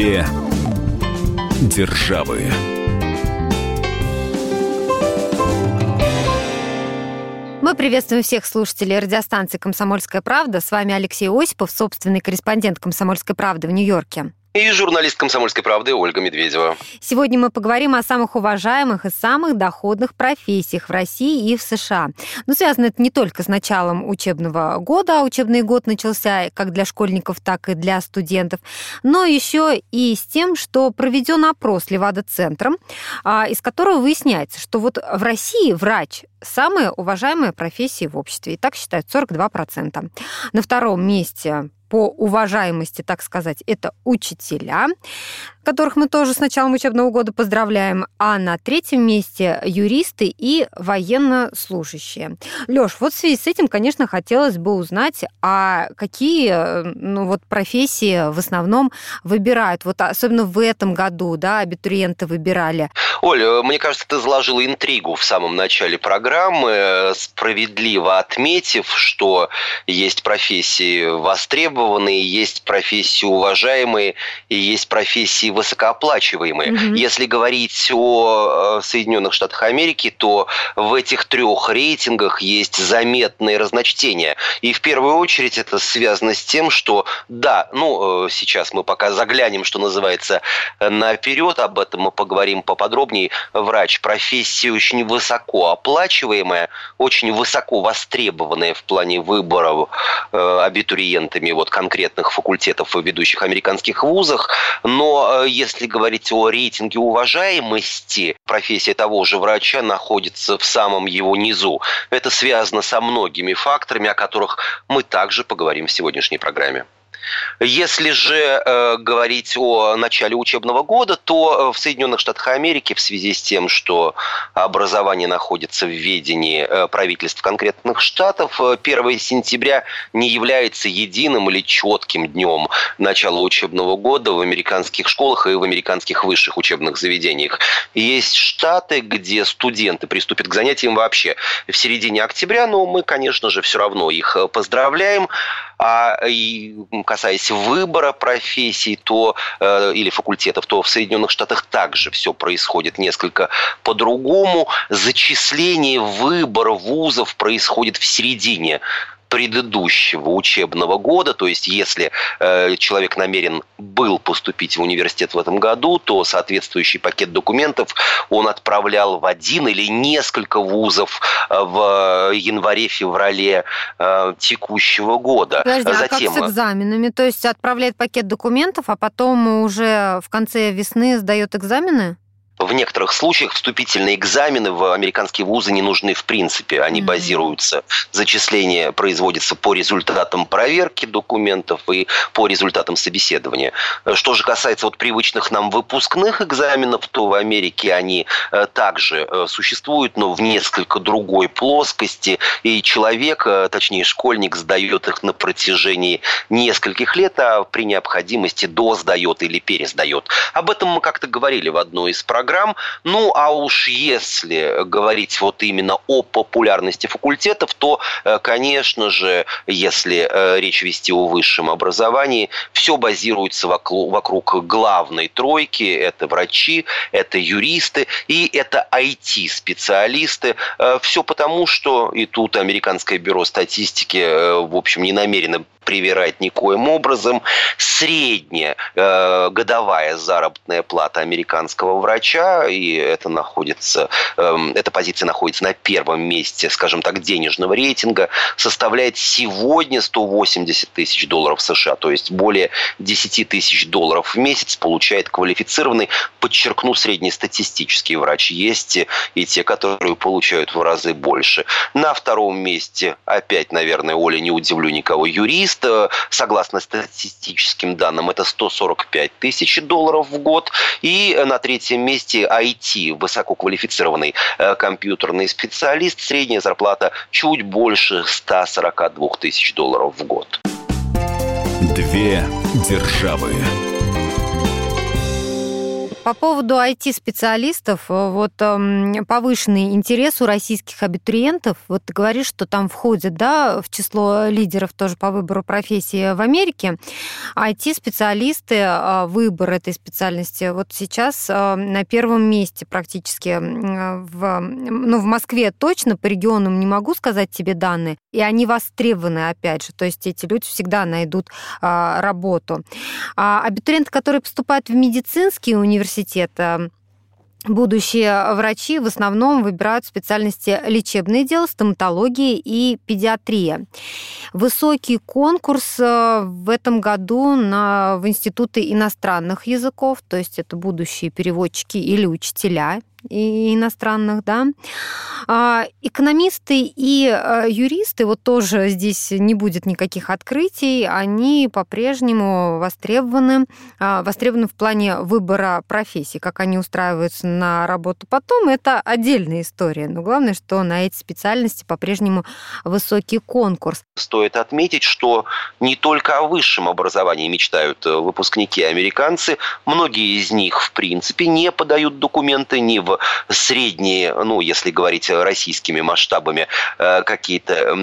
Две державы. Мы приветствуем всех слушателей радиостанции «Комсомольская правда». С вами Алексей Осипов, собственный корреспондент «Комсомольской правды» в Нью-Йорке. И журналист «Комсомольской правды» Ольга Медведева. Сегодня мы поговорим о самых уважаемых и самых доходных профессиях в России и в США. Но связано это не только с началом учебного года, а учебный год начался как для школьников, так и для студентов, но еще и с тем, что проведен опрос Левада-центром, а, из которого выясняется, что вот в России врач самая уважаемая профессия в обществе. И так считают 42%. На втором месте по уважаемости, так сказать, это учителя которых мы тоже с началом учебного года поздравляем, а на третьем месте юристы и военнослужащие. Лёш, вот в связи с этим, конечно, хотелось бы узнать, а какие ну, вот профессии в основном выбирают, вот особенно в этом году, да, абитуриенты выбирали? Оля, мне кажется, ты заложила интригу в самом начале программы, справедливо отметив, что есть профессии востребованные, есть профессии уважаемые и есть профессии высокооплачиваемые. Угу. Если говорить о э, Соединенных Штатах Америки, то в этих трех рейтингах есть заметные разночтения. И в первую очередь это связано с тем, что да, ну, э, сейчас мы пока заглянем, что называется, наперед, об этом мы поговорим поподробнее. Врач, профессия очень высоко оплачиваемая, очень высоко востребованная в плане выборов э, абитуриентами вот конкретных факультетов в ведущих американских вузах, но если говорить о рейтинге уважаемости, профессия того же врача находится в самом его низу. Это связано со многими факторами, о которых мы также поговорим в сегодняшней программе. Если же э, говорить о начале учебного года, то э, в Соединенных Штатах Америки в связи с тем, что образование находится в ведении э, правительств конкретных штатов, 1 э, сентября не является единым или четким днем начала учебного года в американских школах и в американских высших учебных заведениях. Есть штаты, где студенты приступят к занятиям вообще в середине октября, но мы, конечно же, все равно их поздравляем. А и касаясь выбора профессий то, э, или факультетов, то в Соединенных Штатах также все происходит несколько по-другому. Зачисление, выбор вузов происходит в середине предыдущего учебного года. То есть, если э, человек намерен был поступить в университет в этом году, то соответствующий пакет документов он отправлял в один или несколько вузов э, в январе-феврале э, текущего года. Подожди, Затем... а как с экзаменами? То есть отправляет пакет документов, а потом уже в конце весны сдает экзамены? В некоторых случаях вступительные экзамены в американские вузы не нужны в принципе. Они mm-hmm. базируются, зачисление производится по результатам проверки документов и по результатам собеседования. Что же касается вот привычных нам выпускных экзаменов, то в Америке они э, также э, существуют, но в несколько другой плоскости. И человек, э, точнее школьник, сдает их на протяжении нескольких лет, а при необходимости досдает или пересдает. Об этом мы как-то говорили в одной из программ программ. Ну, а уж если говорить вот именно о популярности факультетов, то, э, конечно же, если э, речь вести о высшем образовании, все базируется вокруг главной тройки. Это врачи, это юристы и это IT-специалисты. Э, все потому, что и тут Американское бюро статистики, в общем, не намерено привирать никоим образом. Средняя э, годовая заработная плата американского врача, и это находится, э, эта позиция находится на первом месте, скажем так, денежного рейтинга, составляет сегодня 180 тысяч долларов США, то есть более 10 тысяч долларов в месяц получает квалифицированный, подчеркну, среднестатистический врач. Есть и те, которые получают в разы больше. На втором месте, опять, наверное, Оля, не удивлю никого, юрист, согласно статистическим данным, это 145 тысяч долларов в год. И на третьем месте IT, высококвалифицированный э, компьютерный специалист, средняя зарплата чуть больше 142 тысяч долларов в год. Две державы. По поводу IT-специалистов, вот эм, повышенный интерес у российских абитуриентов, вот ты говоришь, что там входит, да, в число лидеров тоже по выбору профессии в Америке. IT-специалисты, э, выбор этой специальности вот сейчас э, на первом месте практически в, ну, в Москве точно, по регионам не могу сказать тебе данные, и они востребованы, опять же, то есть эти люди всегда найдут работу. А абитуриенты, которые поступают в медицинский университет, э, Будущие врачи в основном выбирают специальности лечебное дело, стоматология и педиатрия. Высокий конкурс э, в этом году на, в институты иностранных языков, то есть это будущие переводчики или учителя и иностранных, да. А, экономисты и э, юристы, вот тоже здесь не будет никаких открытий, они по-прежнему востребованы, а, востребованы в плане выбора профессии, как они устраиваются на работу потом, это отдельная история. Но главное, что на эти специальности по-прежнему высокий конкурс. Стоит отметить, что не только о высшем образовании мечтают э, выпускники американцы, многие из них, в принципе, не подают документы ни в средние, ну, если говорить российскими масштабами, э, какие-то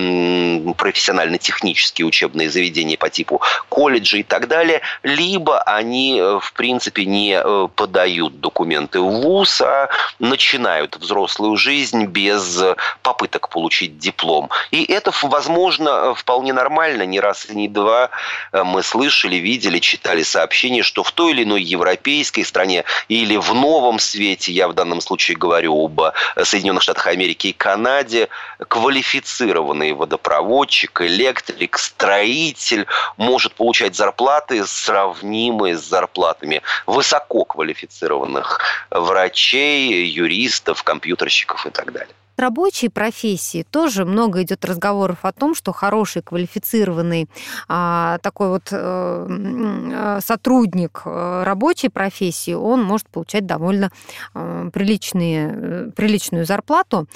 профессионально-технические учебные заведения по типу колледжа и так далее, либо они, э, в принципе, не э, подают документы в ВУЗ, а начинают взрослую жизнь без попыток получить диплом. И это, возможно, вполне нормально. Не раз и не два мы слышали, видели, читали сообщения, что в той или иной европейской стране или в новом свете, я в данном данном случае говорю об э, Соединенных Штатах Америки и Канаде, квалифицированный водопроводчик, электрик, строитель может получать зарплаты, сравнимые с зарплатами высококвалифицированных врачей, юристов, компьютерщиков и так далее рабочей профессии тоже много идет разговоров о том, что хороший, квалифицированный а, такой вот э сотрудник э, рабочей профессии, он может получать довольно приличные, приличную зарплату.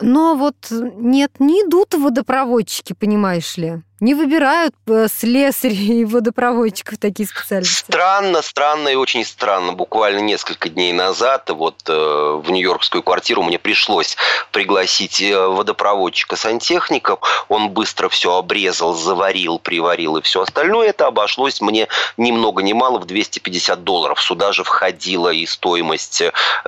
Но вот нет, не идут водопроводчики, понимаешь ли не выбирают э, слесарей и водопроводчиков такие специальности? Странно, странно и очень странно. Буквально несколько дней назад вот э, в нью-йоркскую квартиру мне пришлось пригласить э, водопроводчика-сантехника. Он быстро все обрезал, заварил, приварил и все остальное. Это обошлось мне ни много ни мало в 250 долларов. Сюда же входила и стоимость,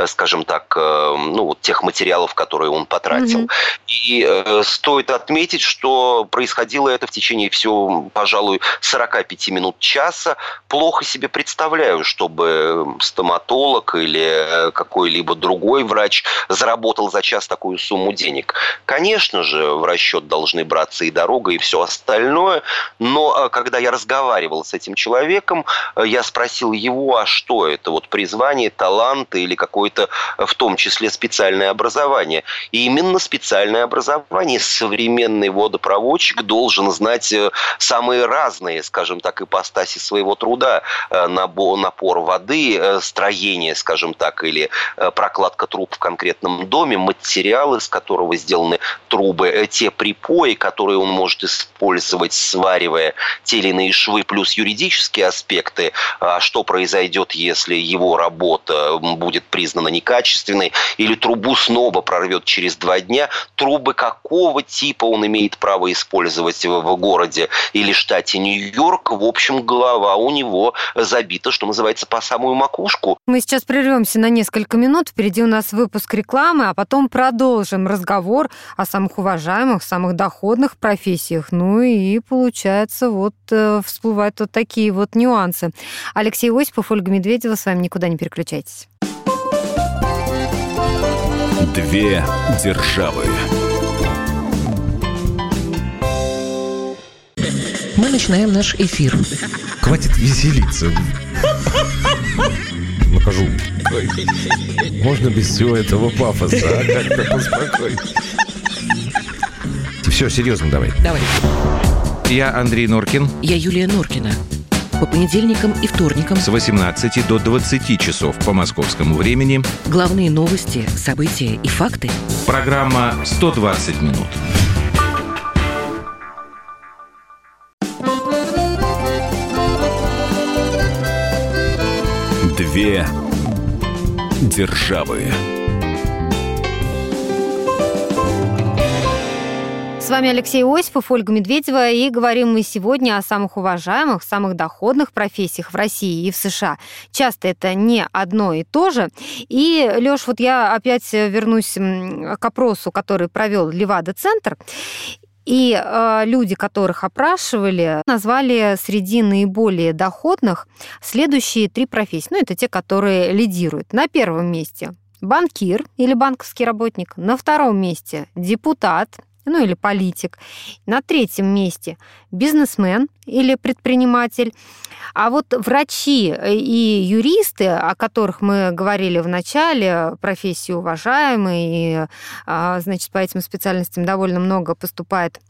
скажем так, ну вот тех материалов, которые он потратил. Mm-hmm. И э, стоит отметить, что происходило это в течение всего, пожалуй, 45 минут часа. Плохо себе представляю, чтобы стоматолог или э, какой-либо другой врач заработал за час такую сумму денег. Конечно же, в расчет должны браться и дорога, и все остальное, но э, когда я разговаривал с этим человеком, э, я спросил его, а что это, вот призвание, талант или какое-то в том числе специальное образование. И именно специальное образование современный водопроводчик должен знать знать э, самые разные, скажем так, ипостаси своего труда. Э, напор воды, э, строение, скажем так, или прокладка труб в конкретном доме, материалы, из которого сделаны трубы, те припои, которые он может использовать, сваривая те или иные швы, плюс юридические аспекты, а что произойдет, если его работа будет признана некачественной, или трубу снова прорвет через два дня, трубы какого типа он имеет право использовать в городе или штате Нью-Йорк, в общем, голова у него забита, что называется, по самую макушку. Мы сейчас прервемся на несколько минут. Впереди у нас выпуск рекламы, а потом продолжим разговор о самых уважаемых, самых доходных профессиях. Ну и получается, вот э, всплывают вот такие вот нюансы. Алексей Осипов, Ольга Медведева, с вами никуда не переключайтесь. Две державы. Мы начинаем наш эфир. Хватит веселиться. Накажу. Можно без всего этого пафоса, а? Как-то поспокойнее. Все, серьезно давай. Давай. Я Андрей Норкин. Я Юлия Норкина. По понедельникам и вторникам с 18 до 20 часов по московскому времени главные новости, события и факты. Программа «120 минут». Две державы. С вами Алексей Осипов, Ольга Медведева, и говорим мы сегодня о самых уважаемых, самых доходных профессиях в России и в США. Часто это не одно и то же. И, Лёш, вот я опять вернусь к опросу, который провел Левада-центр. И э, люди, которых опрашивали, назвали среди наиболее доходных следующие три профессии. Ну, это те, которые лидируют. На первом месте банкир или банковский работник. На втором месте депутат ну или политик. На третьем месте бизнесмен или предприниматель. А вот врачи и юристы, о которых мы говорили в начале, профессии уважаемые, и, а, значит, по этим специальностям довольно много поступает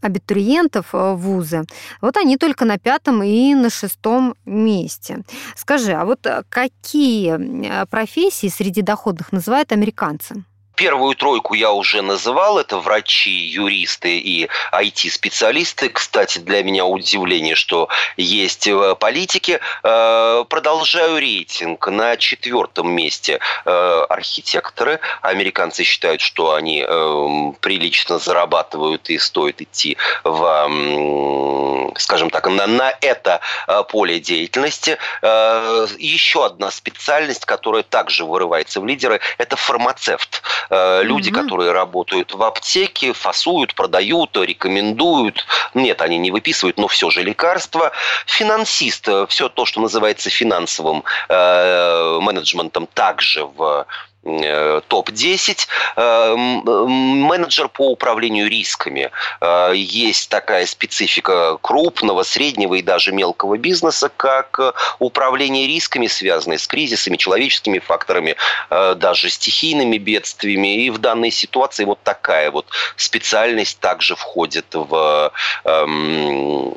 абитуриентов в вузы, вот они только на пятом и на шестом месте. Скажи, а вот какие профессии среди доходных называют американцы? Первую тройку я уже называл. Это врачи, юристы и IT-специалисты. Кстати, для меня удивление, что есть э, политики. Э, продолжаю рейтинг. На четвертом месте э, архитекторы. Американцы считают, что они прилично зарабатывают и стоит идти в, скажем так, на, на это поле деятельности. Еще одна специальность, которая также вырывается в лидеры, это фармацевт. Э, люди, угу. которые работают в аптеке, фасуют, продают, рекомендуют. Нет, они не выписывают, но все же лекарства. Финансист, э, все то, что называется финансовым э, менеджментом, также в топ-10. Э, менеджер по управлению рисками. Э, есть такая специфика крупного, среднего и даже мелкого бизнеса, как управление рисками, связанные с кризисами, человеческими факторами, даже стихийными бедствиями. И в данной ситуации вот такая вот специальность также входит в эм,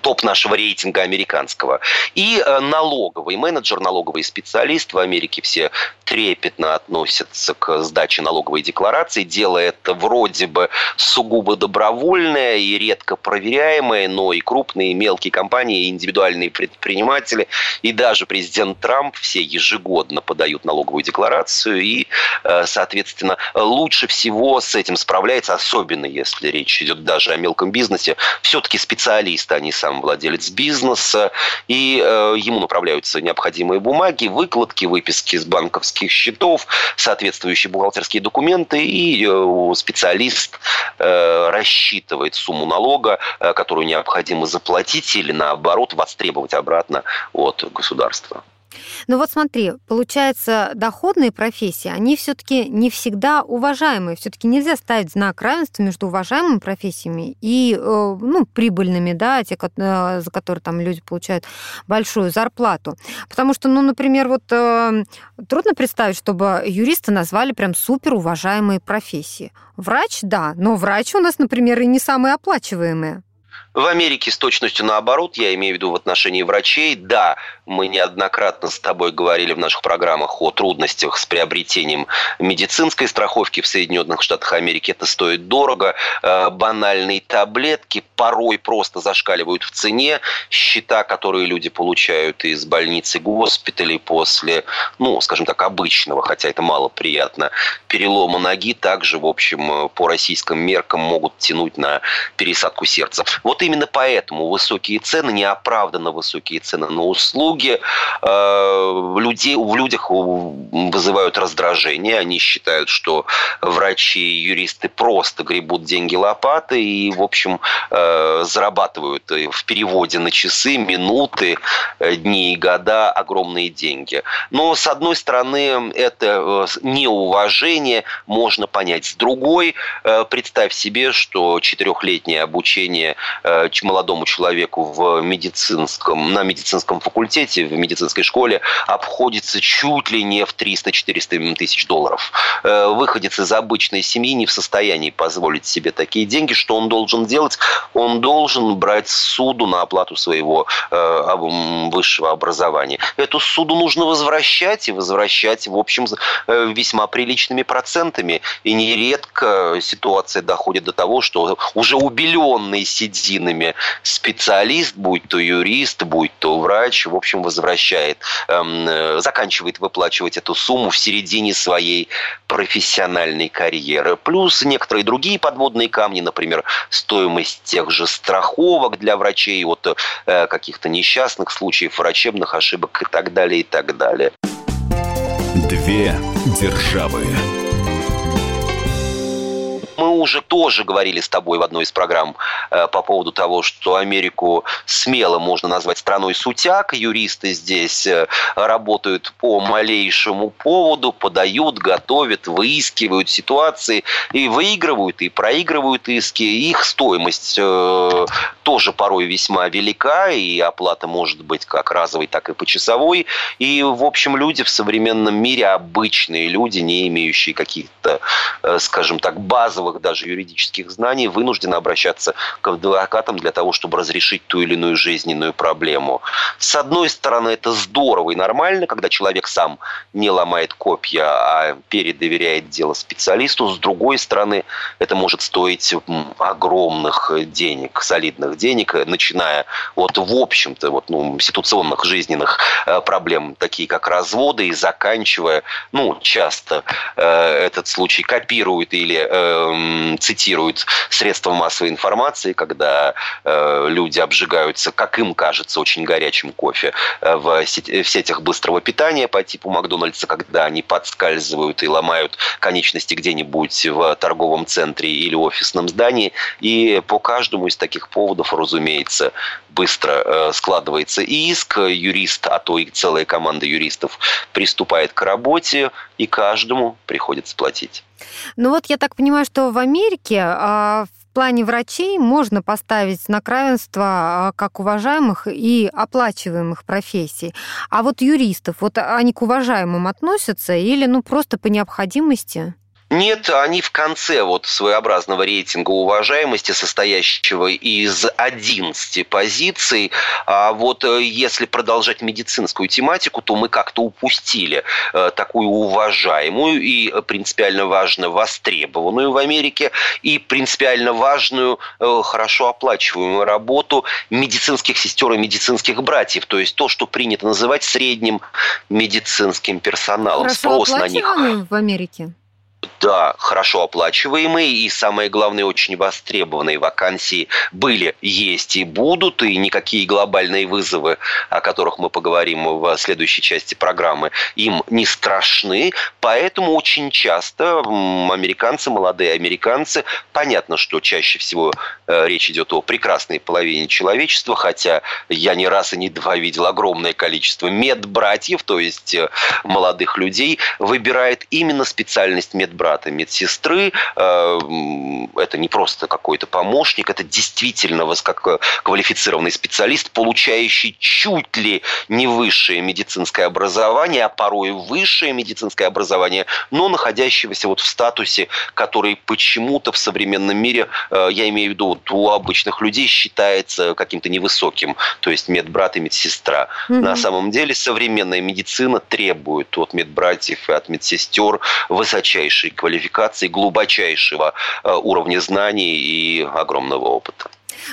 топ нашего рейтинга американского. И налоговый менеджер, налоговый специалист в Америке все трепетно относятся к сдаче налоговой декларации, делая это вроде бы сугубо добровольное и редко проверяемое, но и крупные, и мелкие компании, и индивидуальные предприниматели, и даже президент Трамп все ежегодно подают налоговую декларацию, и, э, соответственно, лучше всего с этим справляется, особенно если речь идет даже о мелком бизнесе, все-таки специалист, а не сам владелец бизнеса, и э, ему направляются необходимые бумаги, выкладки, выписки из банковских банковских счетов, соответствующие бухгалтерские документы, и э, специалист э, рассчитывает сумму налога, э, которую необходимо заплатить или, наоборот, востребовать обратно от государства. Ну вот смотри, получается, доходные профессии, они все-таки не всегда уважаемые. Все-таки нельзя ставить знак равенства между уважаемыми профессиями и э, ну, прибыльными, да, те, э, за которые там люди получают большую зарплату. Потому что, ну, например, вот э, трудно представить, чтобы юриста назвали прям супер уважаемые профессии. Врач, да, но врач у нас, например, и не самые оплачиваемые. В Америке с точностью наоборот, я имею в виду в отношении врачей. Да, мы неоднократно с тобой говорили в наших программах о трудностях с приобретением медицинской страховки в Соединенных Штатах Америки. Это стоит дорого. Э, банальные таблетки порой просто зашкаливают в цене. Счета, которые люди получают из больницы, госпиталей после, ну, скажем так, обычного, хотя это мало приятно, перелома ноги, также, в общем, по российским меркам могут тянуть на пересадку сердца. Вот именно поэтому высокие цены, неоправданно высокие цены на услуги э, людей, в людях вызывают раздражение. Они считают, что врачи и юристы просто гребут деньги лопаты и, в общем, э, зарабатывают в переводе на часы, минуты, э, дни и года огромные деньги. Но, с одной стороны, это неуважение можно понять. С другой, представь себе, что четырехлетнее обучение Э, молодому человеку в медицинском, на медицинском факультете, в медицинской школе обходится чуть ли не в 300-400 тысяч долларов. Э, выходец из обычной семьи не в состоянии позволить себе такие деньги. Что он должен делать? Он должен брать суду на оплату своего э, высшего образования. Эту суду нужно возвращать и возвращать, в общем, весьма приличными процентами. И нередко ситуация доходит до того, что уже убеленный сединами специалист, будь то юрист, будь то врач, в общем, общем, возвращает, эм, э, заканчивает выплачивать эту сумму в середине своей профессиональной карьеры. Плюс некоторые другие подводные камни, например, стоимость тех же страховок для врачей от э, каких-то несчастных случаев, врачебных ошибок и так далее, и так далее. Две державы мы уже тоже говорили с тобой в одной из программ э, по поводу того, что Америку смело можно назвать страной сутяк. Юристы здесь э, работают по малейшему поводу, подают, готовят, выискивают ситуации и выигрывают, и проигрывают иски. Их стоимость э, тоже порой весьма велика, и оплата может быть как разовой, так и почасовой. И, в общем, люди в современном мире, обычные люди, не имеющие каких-то, скажем так, базовых базовых даже юридических знаний вынуждены обращаться к адвокатам для того, чтобы разрешить ту или иную жизненную проблему. С одной стороны, это здорово и нормально, когда человек сам не ломает копья, а передоверяет дело специалисту. С другой стороны, это может стоить огромных денег, солидных денег, начиная от, в общем-то, вот, ну, ситуационных жизненных э, проблем, такие как разводы, и заканчивая, ну, часто э, этот случай копируют или э, цитируют средства массовой информации, когда э, люди обжигаются, как им кажется, очень горячим кофе э, в, сети, в сетях быстрого питания по типу Макдональдса, когда они подскальзывают и ломают конечности где-нибудь в торговом центре или офисном здании. И по каждому из таких поводов, разумеется, быстро э, складывается иск, юрист, а то и целая команда юристов приступает к работе, и каждому приходится платить. Ну вот я так понимаю, что в Америке а, в плане врачей можно поставить знак равенства а, как уважаемых и оплачиваемых профессий. А вот юристов, вот они к уважаемым относятся или ну просто по необходимости? Нет, они в конце вот своеобразного рейтинга уважаемости, состоящего из 11 позиций. А вот э, если продолжать медицинскую тематику, то мы как-то упустили э, такую уважаемую и принципиально важно востребованную в Америке и принципиально важную, э, хорошо оплачиваемую работу медицинских сестер и медицинских братьев. То есть то, что принято называть средним медицинским персоналом. Хорошо Спрос на них. в Америке? Да, хорошо оплачиваемые и, самое главное, очень востребованные вакансии были, есть и будут, и никакие глобальные вызовы, о которых мы поговорим в следующей части программы, им не страшны, поэтому очень часто американцы, молодые американцы, понятно, что чаще всего э, речь идет о прекрасной половине человечества, хотя я не раз и не два видел огромное количество медбратьев, то есть э, молодых людей, выбирает именно специальность медбратьев брата медсестры. Э, это не просто какой-то помощник, это действительно квалифицированный специалист, получающий чуть ли не высшее медицинское образование, а порой высшее медицинское образование, но находящегося вот в статусе, который почему-то в современном мире, э, я имею в виду вот у обычных людей, считается каким-то невысоким, то есть медбрат и медсестра. Угу. На самом деле современная медицина требует от медбратьев и от медсестер высочайшей квалификации, глубочайшего э, уровня знаний и огромного опыта.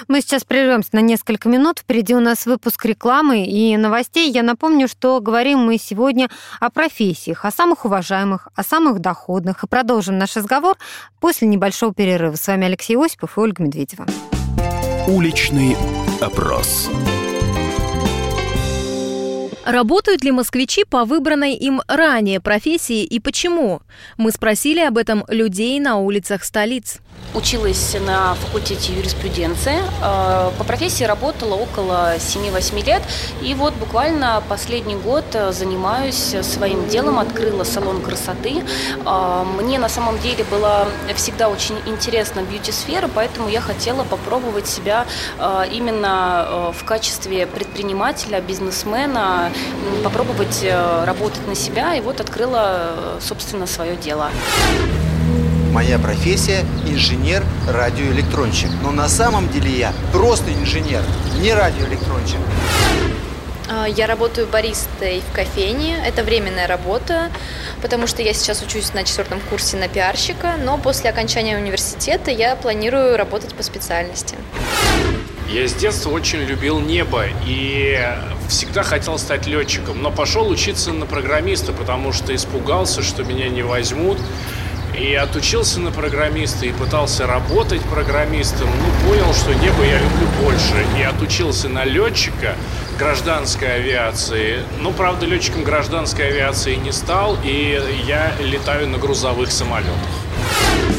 Мы сейчас прервемся на несколько минут. Впереди у нас выпуск рекламы и новостей. Я напомню, что говорим мы сегодня о профессиях, о самых уважаемых, о самых доходных. И продолжим наш разговор после небольшого перерыва. С вами Алексей Осипов и Ольга Медведева. Уличный опрос. Работают ли москвичи по выбранной им ранее профессии и почему? Мы спросили об этом людей на улицах столиц. Училась на факультете юриспруденции. Э, по профессии работала около 7-8 лет. И вот буквально последний год э, занимаюсь своим делом, открыла салон красоты. Э, мне на самом деле была всегда очень интересна бьюти-сфера, поэтому я хотела попробовать себя именно в качестве предпринимателя, бизнесмена, попробовать работать на себя. И вот открыла, собственно, свое дело. Моя профессия – инженер-радиоэлектронщик. Но на самом деле я просто инженер, не радиоэлектронщик. А, я работаю баристой в кофейне. Это временная работа, потому что я сейчас учусь на четвертом курсе на пиарщика, но после окончания университета я планирую работать по специальности. Я с детства очень любил небо и всегда хотел стать летчиком, но пошел учиться на программиста, потому что испугался, что меня не возьмут. И отучился на программиста и пытался работать программистом, ну, понял, что небо я люблю больше. И отучился на летчика гражданской авиации. Ну, правда, летчиком гражданской авиации не стал, и я летаю на грузовых самолетах.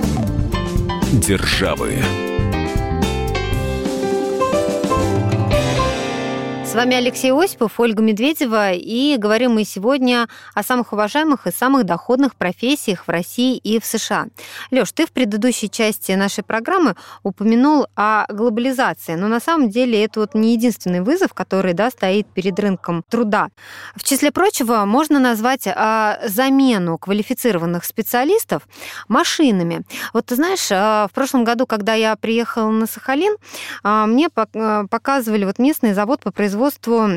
державы. С вами Алексей Осипов, Ольга Медведева, и говорим мы сегодня о самых уважаемых и самых доходных профессиях в России и в США. Лёш, ты в предыдущей части нашей программы упомянул о глобализации, но на самом деле это вот не единственный вызов, который да, стоит перед рынком труда. В числе прочего можно назвать а, замену квалифицированных специалистов машинами. Вот ты знаешь, а, в прошлом году, когда я приехала на Сахалин, а, мне показывали вот местный завод по производству производству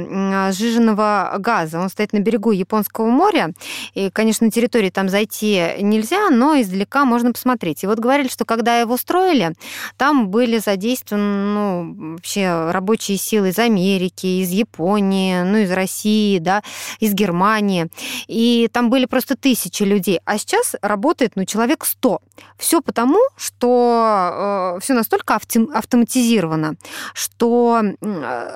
сжиженного газа. Он стоит на берегу Японского моря, и, конечно, на территории там зайти нельзя, но издалека можно посмотреть. И вот говорили, что когда его строили, там были задействованы ну, вообще рабочие силы из Америки, из Японии, ну, из России, да, из Германии. И там были просто тысячи людей. А сейчас работает, ну, человек 100. Все потому, что э, все настолько автоматизировано, что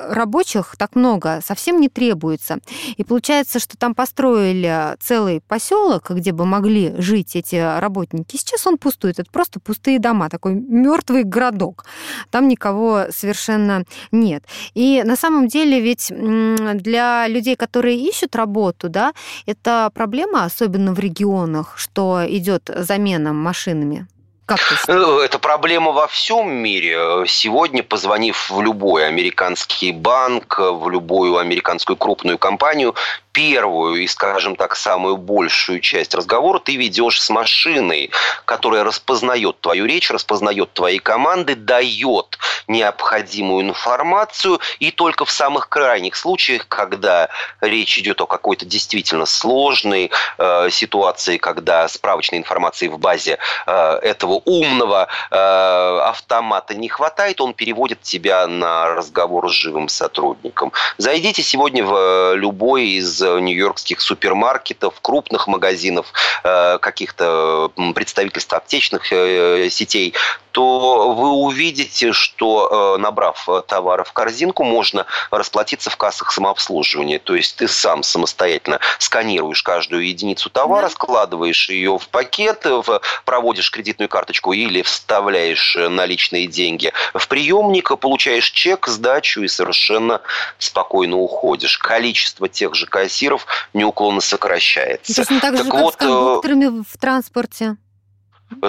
рабочих так много совсем не требуется. И получается, что там построили целый поселок, где бы могли жить эти работники. Сейчас он пустует. Это просто пустые дома, такой мертвый городок. Там никого совершенно нет. И на самом деле ведь для людей, которые ищут работу, да, это проблема, особенно в регионах, что идет замена машинами. Как э, Это проблема во всем мире. Сегодня, позвонив в любой американский банк, в любую американскую крупную компанию, первую и, скажем так, самую большую часть разговора ты ведешь с машиной, которая распознает твою речь, распознает твои команды, дает необходимую информацию, и только в самых крайних случаях, когда речь идет о какой-то действительно сложной э, ситуации, когда справочной информации в базе э, этого умного э, автомата не хватает, он переводит тебя на разговор с живым сотрудником. Зайдите сегодня в любой из нью-йоркских супермаркетов, крупных магазинов, э, каких-то представительств аптечных э, сетей, то вы увидите, что э, набрав товары в корзинку, можно расплатиться в кассах самообслуживания. То есть ты сам самостоятельно сканируешь каждую единицу товара, складываешь ее в пакет, проводишь кредитную карточку или вставляешь наличные деньги в приемник, получаешь чек, сдачу и совершенно спокойно уходишь. Количество тех же кассиров неуклонно сокращается. Точно так, так же, вот, как с э, кондукторами в транспорте.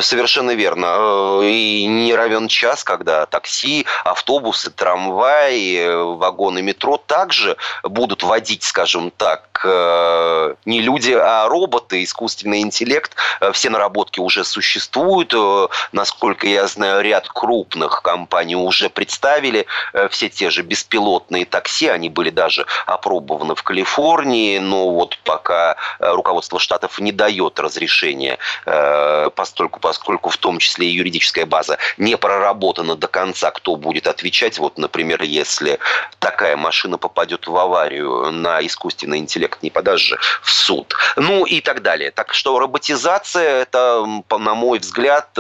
Совершенно верно. Э, и не равен час, когда такси, автобусы, трамваи, вагоны метро также будут водить, скажем так, э, не люди, а роботы, искусственный интеллект. Э, все наработки уже существуют. Насколько я знаю, ряд крупных компаний уже представили все те же беспилотные такси. Они были даже опробованы в Калифорнии, но вот пока руководство штатов не дает разрешения постольку поскольку, поскольку в том числе и юридическая база не проработана до конца, кто будет отвечать. Вот, например, если такая машина попадет в аварию, на искусственный интеллект не подашь же в суд. Ну и так далее. Так что роботизация – это, на мой взгляд,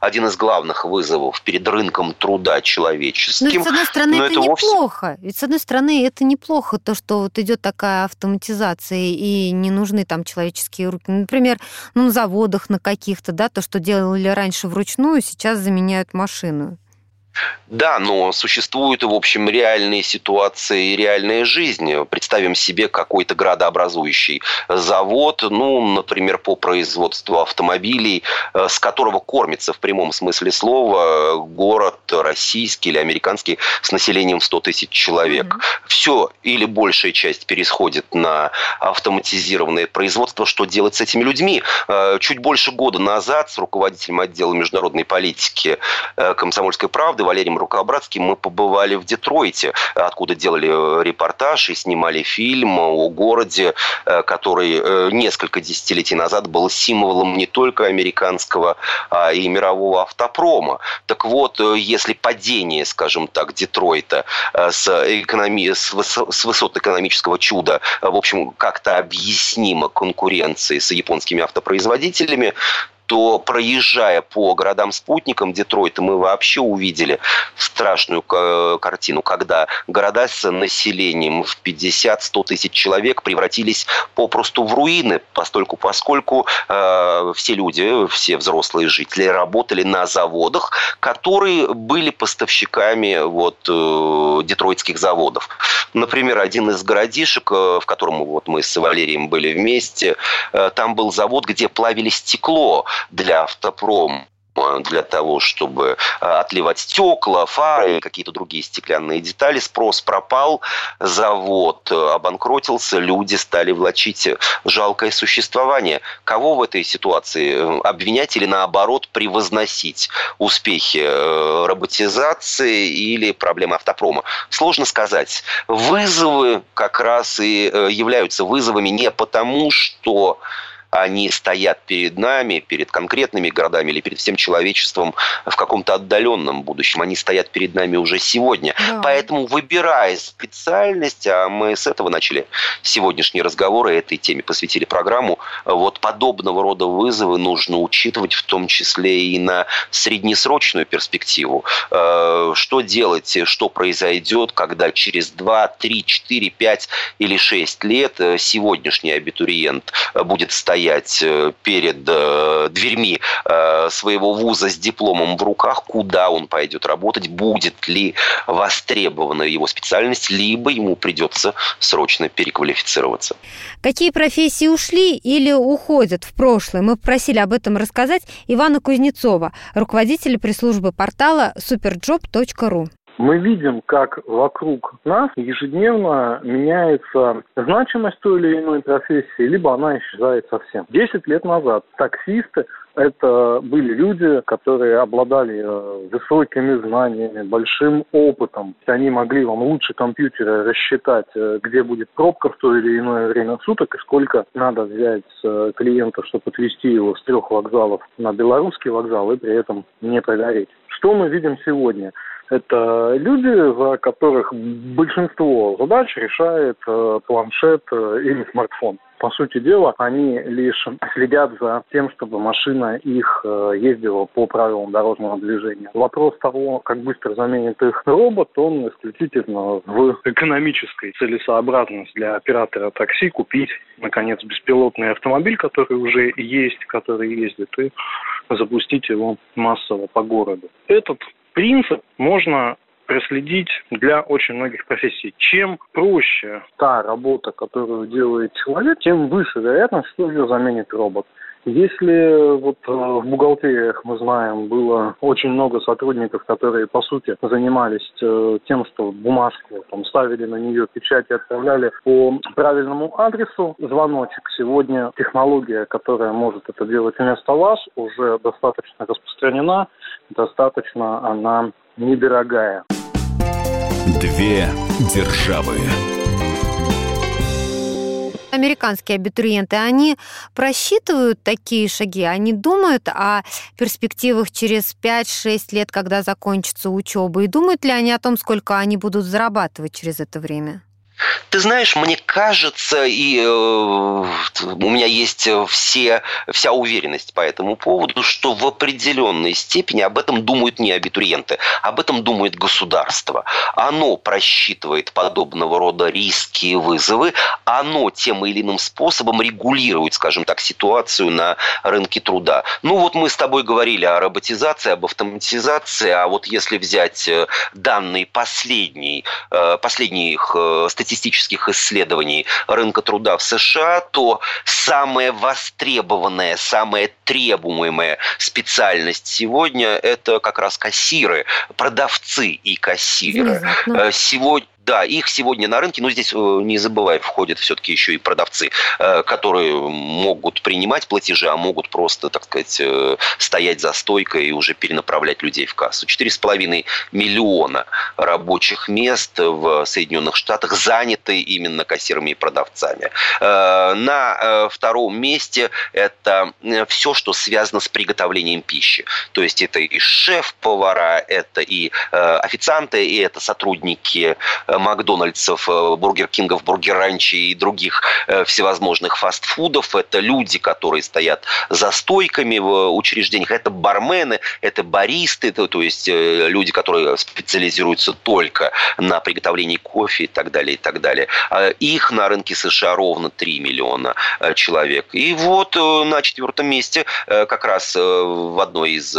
один из главных вызовов перед рынком труда человеческим. Но ведь, с одной стороны, Но это, это неплохо. Вовсе... Ведь, с одной стороны, это неплохо, то, что вот идет такая автоматизация, и не нужны там человеческие руки. Например, ну, на заводах на каких-то, да, то, что делали раньше вручную, сейчас заменяют машину. Да, но существуют, в общем, реальные ситуации и реальная жизнь. Представим себе какой-то градообразующий завод, ну, например, по производству автомобилей, э, с которого кормится в прямом смысле слова город российский или американский с населением 100 тысяч человек. Mm-hmm. Все или большая часть пересходит на автоматизированное производство. Что делать с этими людьми? Э, чуть больше года назад с руководителем отдела международной политики э, «Комсомольской правды» Валерием Рукобратским мы побывали в Детройте, откуда делали э, репортаж и снимали фильм о городе, э, который э, несколько десятилетий назад был символом не только американского, а и мирового автопрома. Так вот, если падение, скажем так, Детройта с, экономи... с высот экономического чуда, в общем, как-то объяснимо конкуренции с японскими автопроизводителями, то проезжая по городам-спутникам Детройта, мы вообще увидели страшную картину, когда города с населением в 50-100 тысяч человек превратились попросту в руины, постольку, поскольку э, все люди, все взрослые жители работали на заводах, которые были поставщиками вот, э, детройтских заводов. Например, один из городишек, э, в котором вот мы с Валерием были вместе, э, там был завод, где плавили стекло для автопрома для того, чтобы а, отливать стекла, фары, какие-то другие стеклянные детали. Спрос пропал, завод э, обанкротился, люди стали влачить жалкое существование. Кого в этой ситуации э, обвинять или наоборот превозносить? Успехи э, роботизации или проблемы автопрома? Сложно сказать. Вызовы как раз и являются вызовами не потому, что они стоят перед нами, перед конкретными городами или перед всем человечеством в каком-то отдаленном будущем. Они стоят перед нами уже сегодня. Да. Поэтому, выбирая специальность, а мы с этого начали сегодняшние разговоры, этой теме посвятили программу, вот подобного рода вызовы нужно учитывать в том числе и на среднесрочную перспективу. Э, что делать, что произойдет, когда через 2, 3, 4, 5 или 6 лет э, сегодняшний абитуриент будет стоять стоять э, перед э, дверьми э, своего вуза с дипломом в руках, куда он пойдет работать, будет ли востребована его специальность, либо ему придется срочно переквалифицироваться. Какие профессии ушли или уходят в прошлое? Мы просили об этом рассказать Ивана Кузнецова, руководителя пресс-службы портала superjob.ru мы видим, как вокруг нас ежедневно меняется значимость той или иной профессии, либо она исчезает совсем. Десять лет назад таксисты это были люди, которые обладали э, высокими знаниями, большим опытом. Они могли вам лучше компьютера рассчитать, э, где будет пробка в то или иное время суток и сколько надо взять с клиента, чтобы отвезти его с трех вокзалов на белорусский вокзал и при этом не прогореть. Что мы видим сегодня? Это люди, за которых большинство задач решает э, планшет э, или смартфон. По сути дела, они лишь следят за тем, чтобы машина их э, ездила по правилам дорожного движения. Вопрос того, как быстро заменит их робот, он исключительно в экономической целесообразности для оператора такси купить, наконец, беспилотный автомобиль, который уже есть, который ездит, и запустить его массово по городу. Этот принцип можно проследить для очень многих профессий. Чем проще та работа, которую делает человек, тем выше вероятность, что ее заменит робот. Если вот э, в бухгалтериях, мы знаем, было очень много сотрудников, которые, по сути, занимались э, тем, что бумажку там, ставили на нее печать и отправляли по правильному адресу звоночек. Сегодня технология, которая может это делать вместо вас, уже достаточно распространена, достаточно она недорогая. Две державы американские абитуриенты, они просчитывают такие шаги, они думают о перспективах через 5-6 лет, когда закончится учеба, и думают ли они о том, сколько они будут зарабатывать через это время? Ты знаешь, мне кажется, и э, у меня есть все, вся уверенность по этому поводу, что в определенной степени об этом думают не абитуриенты, об этом думает государство. Оно просчитывает подобного рода риски и вызовы, оно тем или иным способом регулирует, скажем так, ситуацию на рынке труда. Ну вот мы с тобой говорили о роботизации, об автоматизации, а вот если взять э, данные последней, э, последних э, статистических исследований рынка труда в США, то самая востребованная, самая требуемая специальность сегодня – это как раз кассиры, продавцы и кассиры. Сегодня да, их сегодня на рынке, но здесь, э, не забывай, входят все-таки еще и продавцы, э, которые могут принимать платежи, а могут просто, так сказать, э, стоять за стойкой и уже перенаправлять людей в кассу. 4,5 миллиона рабочих мест в Соединенных Штатах заняты именно кассирами и продавцами. На втором месте это все, что связано с приготовлением пищи. То есть это и шеф-повара, это и официанты, и это сотрудники Макдональдсов, э, Бургер Кингов, Бургер Ранчи и других э, всевозможных фастфудов. Это люди, которые стоят за стойками в учреждениях. Это бармены, это баристы, то, есть э, люди, которые специализируются только на приготовлении кофе и так далее, и так далее. А их на рынке США ровно 3 миллиона человек. И вот на четвертом месте как раз в одной из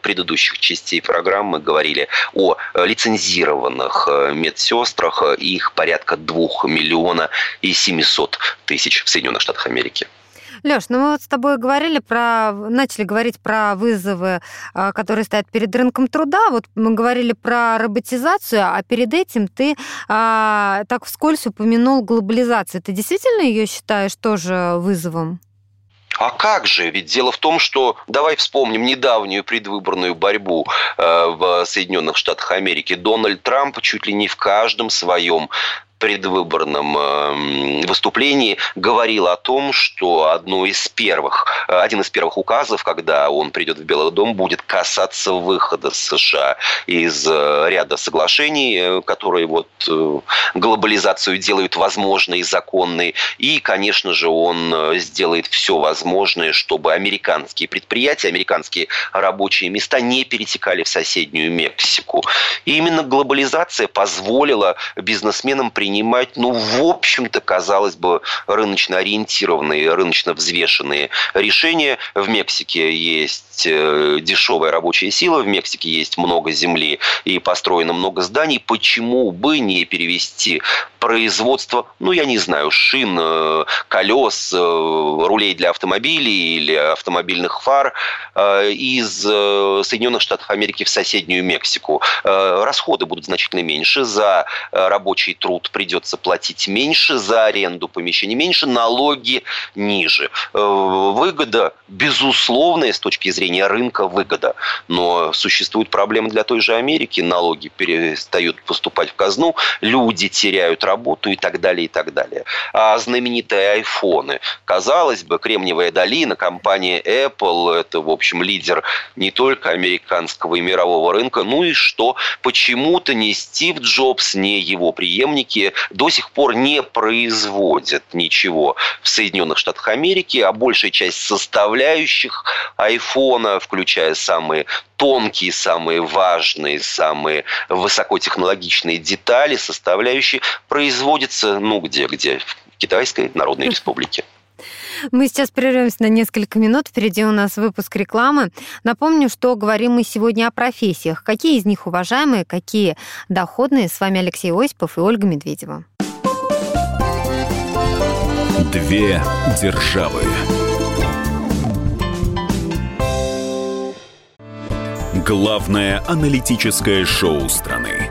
предыдущих частей программы говорили о лицензированных медсестрах, сестрах, э, их порядка 2 миллиона и 700 тысяч в Соединенных Штатах Америки. Леш, ну мы вот с тобой говорили про, начали говорить про вызовы, э, которые стоят перед рынком труда. Вот мы говорили про роботизацию, а перед этим ты а, так вскользь упомянул глобализацию. Ты действительно ее считаешь тоже вызовом? А как же? Ведь дело в том, что давай вспомним недавнюю предвыборную борьбу э, в Соединенных Штатах Америки. Дональд Трамп чуть ли не в каждом своем предвыборном эм, выступлении говорил о том, что одно из первых, э, один из первых указов, когда он придет в Белый дом, будет касаться выхода США из э, ряда соглашений, э, которые вот глобализацию делают возможной и законной. И, конечно же, он сделает все возможное, чтобы американские предприятия, американские рабочие места не перетекали в соседнюю Мексику. И именно глобализация позволила бизнесменам принять принимать, ну, в общем-то, казалось бы, рыночно ориентированные, рыночно взвешенные решения. В Мексике есть э, дешевая рабочая сила, в Мексике есть много земли и построено много зданий. Почему бы не перевести производство, ну, я не знаю, шин, э, колес, э, рулей для автомобилей или автомобильных фар из Соединенных Штатов Америки в соседнюю Мексику. Расходы будут значительно меньше за рабочий труд придется платить меньше за аренду помещений, меньше налоги ниже. Э, выгода безусловная с точки зрения рынка выгода. Но существуют проблемы для той же Америки. Налоги перестают поступать в казну, люди теряют работу и так далее, и так далее. А знаменитые айфоны. Казалось бы, Кремниевая долина, компания Apple, это, в общем, лидер не только американского и мирового рынка. Ну и что? Почему-то не Стив Джобс, не его преемники до сих пор не производят ничего в Соединенных Штатах Америки, а большая часть составляющих айфона, включая самые тонкие, самые важные, самые высокотехнологичные детали, составляющие, производятся, ну, где-где, в Китайской Народной Республике. Мы сейчас прервемся на несколько минут. Впереди у нас выпуск рекламы. Напомню, что говорим мы сегодня о профессиях. Какие из них уважаемые, какие доходные. С вами Алексей Осипов и Ольга Медведева. Две державы. Главное аналитическое шоу страны.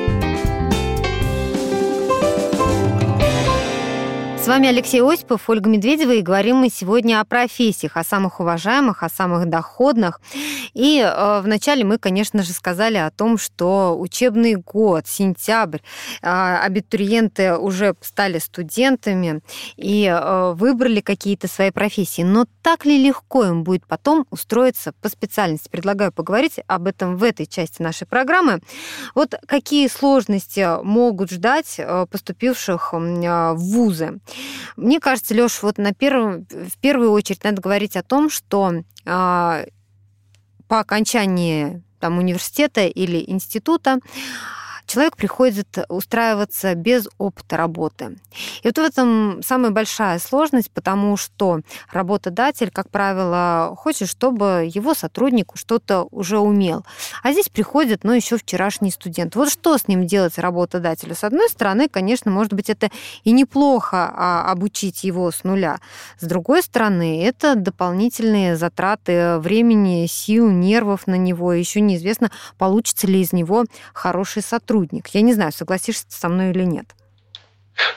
Вами Алексей Осипов, Ольга Медведева, и говорим мы сегодня о профессиях, о самых уважаемых, о самых доходных. И э, вначале мы, конечно же, сказали о том, что учебный год, сентябрь, э, абитуриенты уже стали студентами и э, выбрали какие-то свои профессии. Но так ли легко им будет потом устроиться по специальности? Предлагаю поговорить об этом в этой части нашей программы. Вот какие сложности могут ждать э, поступивших э, в вузы? Мне кажется, Леш, вот на первом, в первую очередь надо говорить о том, что э, по окончании там, университета или института человек приходит устраиваться без опыта работы. И вот в этом самая большая сложность, потому что работодатель, как правило, хочет, чтобы его сотрудник что-то уже умел. А здесь приходит, ну, еще вчерашний студент. Вот что с ним делать работодателю? С одной стороны, конечно, может быть, это и неплохо а, обучить его с нуля. С другой стороны, это дополнительные затраты времени, сил, нервов на него. Еще неизвестно, получится ли из него хороший сотрудник сотрудник. Я не знаю, согласишься со мной или нет.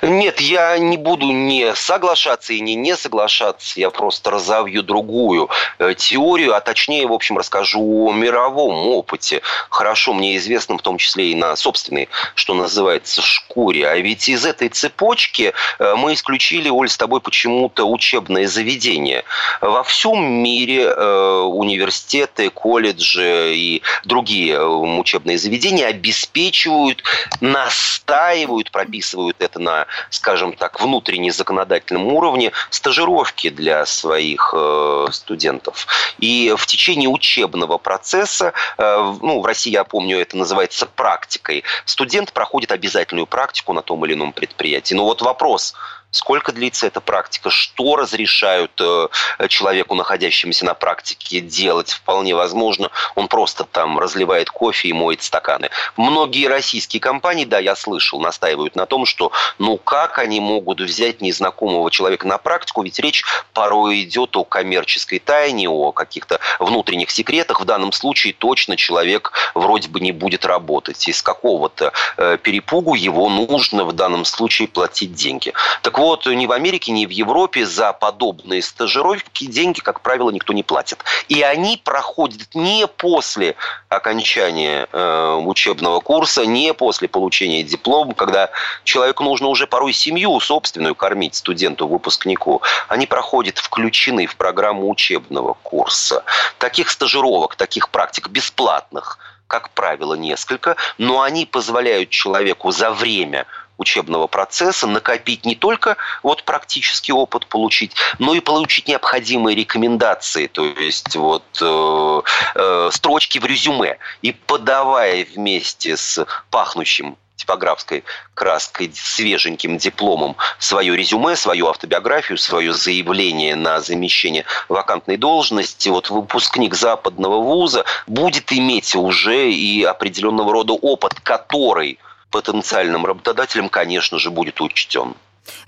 Нет, я не буду не соглашаться и не не соглашаться. Я просто разовью другую э, теорию, а точнее, в общем, расскажу о мировом опыте, хорошо мне известном, в том числе и на собственной, что называется, шкуре. А ведь из этой цепочки э, мы исключили, Оль, с тобой почему-то учебное заведение. Во всем мире э, университеты, колледжи и другие учебные заведения обеспечивают, настаивают, прописывают это на скажем так, внутренне законодательном уровне стажировки для своих э, студентов. И в течение учебного процесса, э, ну, в России, я помню, это называется практикой, студент проходит обязательную практику на том или ином предприятии. Но вот вопрос, сколько длится эта практика, что разрешают э, человеку, находящемуся на практике, делать. Вполне возможно, он просто там разливает кофе и моет стаканы. Многие российские компании, да, я слышал, настаивают на том, что ну как они могут взять незнакомого человека на практику, ведь речь порой идет о коммерческой тайне, о каких-то внутренних секретах. В данном случае точно человек вроде бы не будет работать. Из какого-то э, перепугу его нужно в данном случае платить деньги. Так вот, ни в Америке, ни в Европе за подобные стажировки деньги, как правило, никто не платит. И они проходят не после окончания э, учебного курса, не после получения диплома, когда человеку нужно уже порой семью собственную кормить, студенту-выпускнику. Они проходят включены в программу учебного курса. Таких стажировок, таких практик бесплатных, как правило, несколько, но они позволяют человеку за время учебного процесса накопить не только вот практический опыт получить, но и получить необходимые рекомендации, то есть вот э, э, строчки в резюме. И подавая вместе с пахнущим типографской краской, свеженьким дипломом свое резюме, свою автобиографию, свое заявление на замещение вакантной должности, вот выпускник западного вуза будет иметь уже и определенного рода опыт, который потенциальным работодателем, конечно же, будет учтен.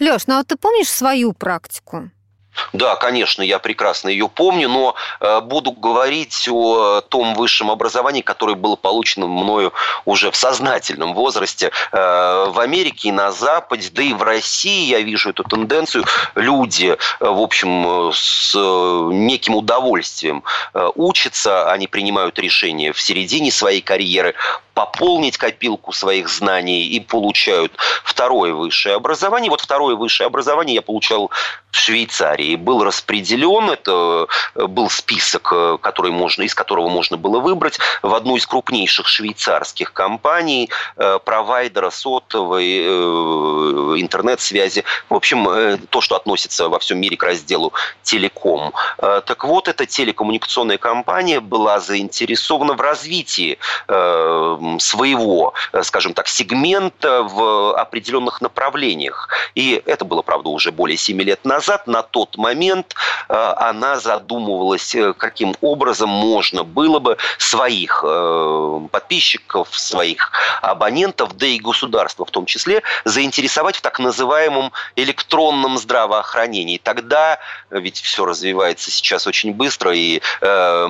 Леш, ну а ты помнишь свою практику? Да, конечно, я прекрасно ее помню, но э, буду говорить о том высшем образовании, которое было получено мною уже в сознательном возрасте э, в Америке и на Западе, да и в России я вижу эту тенденцию. Люди, э, в общем, с э, неким удовольствием э, учатся, они принимают решения в середине своей карьеры пополнить копилку своих знаний и получают второе высшее образование. Вот второе высшее образование я получал в Швейцарии. Был распределен, это э, был список, э, который можно, из которого можно было выбрать в одну из крупнейших швейцарских компаний, э, провайдера сотовой, интернет-связи. В общем, то, что относится во всем мире к разделу телеком. Так вот, эта телекоммуникационная компания была заинтересована в развитии своего, скажем так, сегмента в определенных направлениях. И это было, правда, уже более 7 лет назад. На тот момент она задумывалась, каким образом можно было бы своих подписчиков, своих абонентов, да и государства в том числе, заинтересовать в так называемом электронном здравоохранении. Тогда, ведь все развивается сейчас очень быстро и э,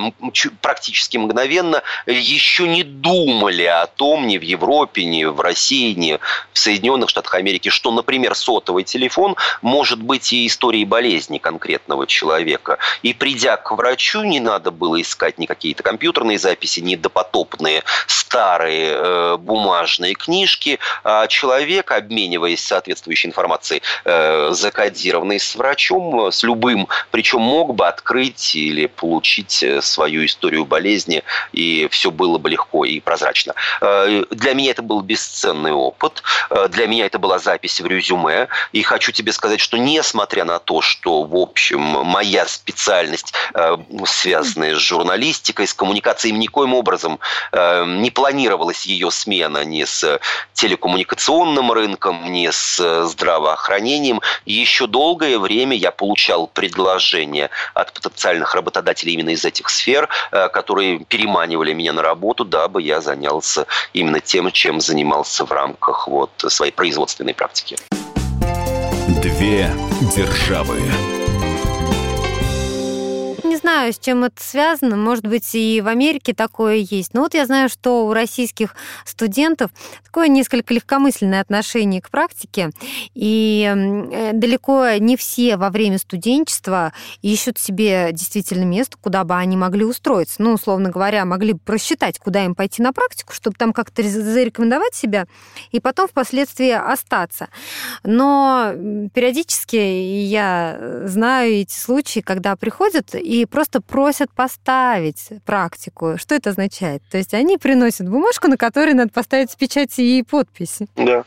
практически мгновенно, еще не думали о том ни в Европе, ни в России, ни в Соединенных Штатах Америки, что, например, сотовый телефон может быть и историей болезни конкретного человека. И придя к врачу, не надо было искать ни какие-то компьютерные записи, ни допотопные старые э, бумажные книжки, а человек, обмениваясь соответствующей информацией, э, закодированной с врачом, с любым, причем мог бы открыть или получить э, свою историю болезни, и все было бы легко и прозрачно. Э, для меня это был бесценный опыт, э, для меня это была запись в резюме, и хочу тебе сказать, что несмотря на то, что, в общем, моя специальность, э, связанная с журналистикой, с коммуникацией, никоим образом не планировалась ее смена ни с телекоммуникационным рынком, ни с здравоохранением. Еще долгое время я получал предложения от потенциальных работодателей именно из этих сфер, которые переманивали меня на работу, дабы я занялся именно тем, чем занимался в рамках вот своей производственной практики. Две державы знаю, с чем это связано. Может быть, и в Америке такое есть. Но вот я знаю, что у российских студентов такое несколько легкомысленное отношение к практике. И э, далеко не все во время студенчества ищут себе действительно место, куда бы они могли устроиться. Ну, условно говоря, могли бы просчитать, куда им пойти на практику, чтобы там как-то зарекомендовать себя и потом впоследствии остаться. Но периодически я знаю эти случаи, когда приходят и просто просят поставить практику. Что это означает? То есть они приносят бумажку, на которой надо поставить печать и подпись. Да.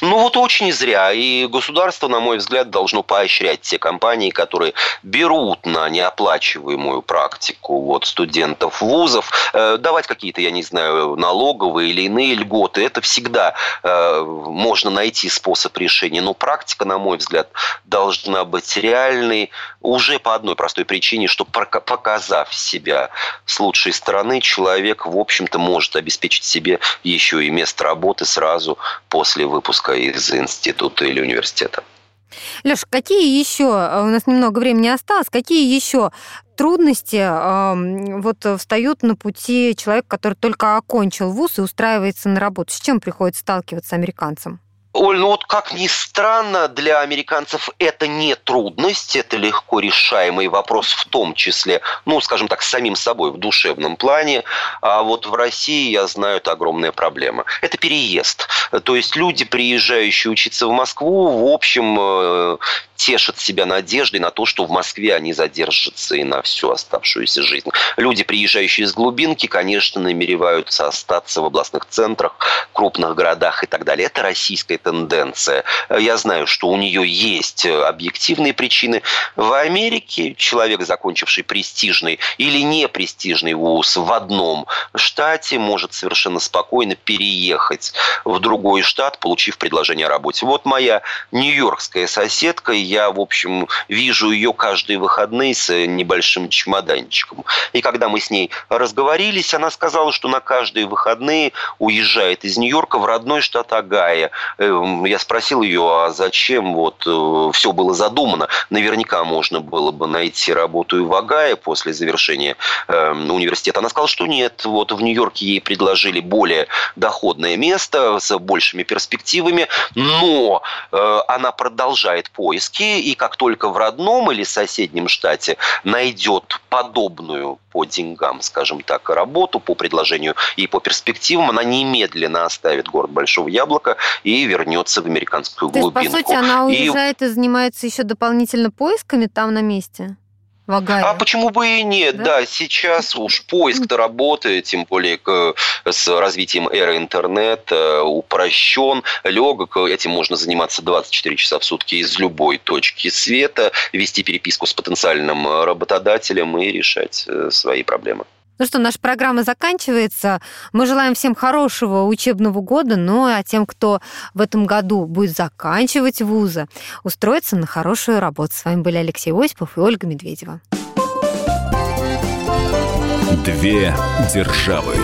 Ну вот очень зря. И государство, на мой взгляд, должно поощрять те компании, которые берут на неоплачиваемую практику вот, студентов вузов, э, давать какие-то, я не знаю, налоговые или иные льготы. Это всегда э, можно найти способ решения. Но практика, на мой взгляд, должна быть реальной уже по одной простой причине, что показав себя с лучшей стороны, человек, в общем-то, может обеспечить себе еще и место работы сразу после выпуска из института или университета. Леш, какие еще, у нас немного времени осталось, какие еще трудности э, вот встают на пути человека, который только окончил вуз и устраивается на работу? С чем приходится сталкиваться американцам? Оль, ну вот как ни странно, для американцев это не трудность, это легко решаемый вопрос в том числе, ну, скажем так, самим собой в душевном плане. А вот в России, я знаю, это огромная проблема. Это переезд. То есть люди, приезжающие учиться в Москву, в общем, э, тешат себя надеждой на то, что в Москве они задержатся и на всю оставшуюся жизнь. Люди, приезжающие из глубинки, конечно, намереваются остаться в областных центрах, крупных городах и так далее. Это российская тенденция. Я знаю, что у нее есть объективные причины. В Америке человек, закончивший престижный или не престижный вуз в одном штате, может совершенно спокойно переехать в другой штат, получив предложение о работе. Вот моя нью-йоркская соседка, я, в общем, вижу ее каждые выходные с небольшим чемоданчиком. И когда мы с ней разговорились, она сказала, что на каждые выходные уезжает из Нью-Йорка в родной штат Агая. Эм, я спросил ее, а зачем вот э, все было задумано? Наверняка можно было бы найти работу и в Агае после завершения эм, университета. Она сказала, что нет, вот в Нью-Йорке ей предложили более доходное место с большими перспективами, но э, она продолжает поиски языке, и как только в родном или соседнем штате найдет подобную по деньгам, скажем так, работу по предложению и по перспективам, она немедленно оставит город Большого Яблока и вернется в американскую То глубинку. Есть, по сути, она уезжает и... и занимается еще дополнительно поисками там на месте? В Огайо. А почему бы и нет? Да, да сейчас уж поиск-то работает, тем более с развитием эры интернета упрощен, легок. Этим можно заниматься 24 часа в сутки из любой точки света, вести переписку с потенциальным работодателем и решать э, свои проблемы. Ну что, наша программа заканчивается. Мы желаем всем хорошего учебного года, ну а тем, кто в этом году будет заканчивать вузы, устроиться на хорошую работу. С вами были Алексей Осипов и Ольга Медведева. Две державы.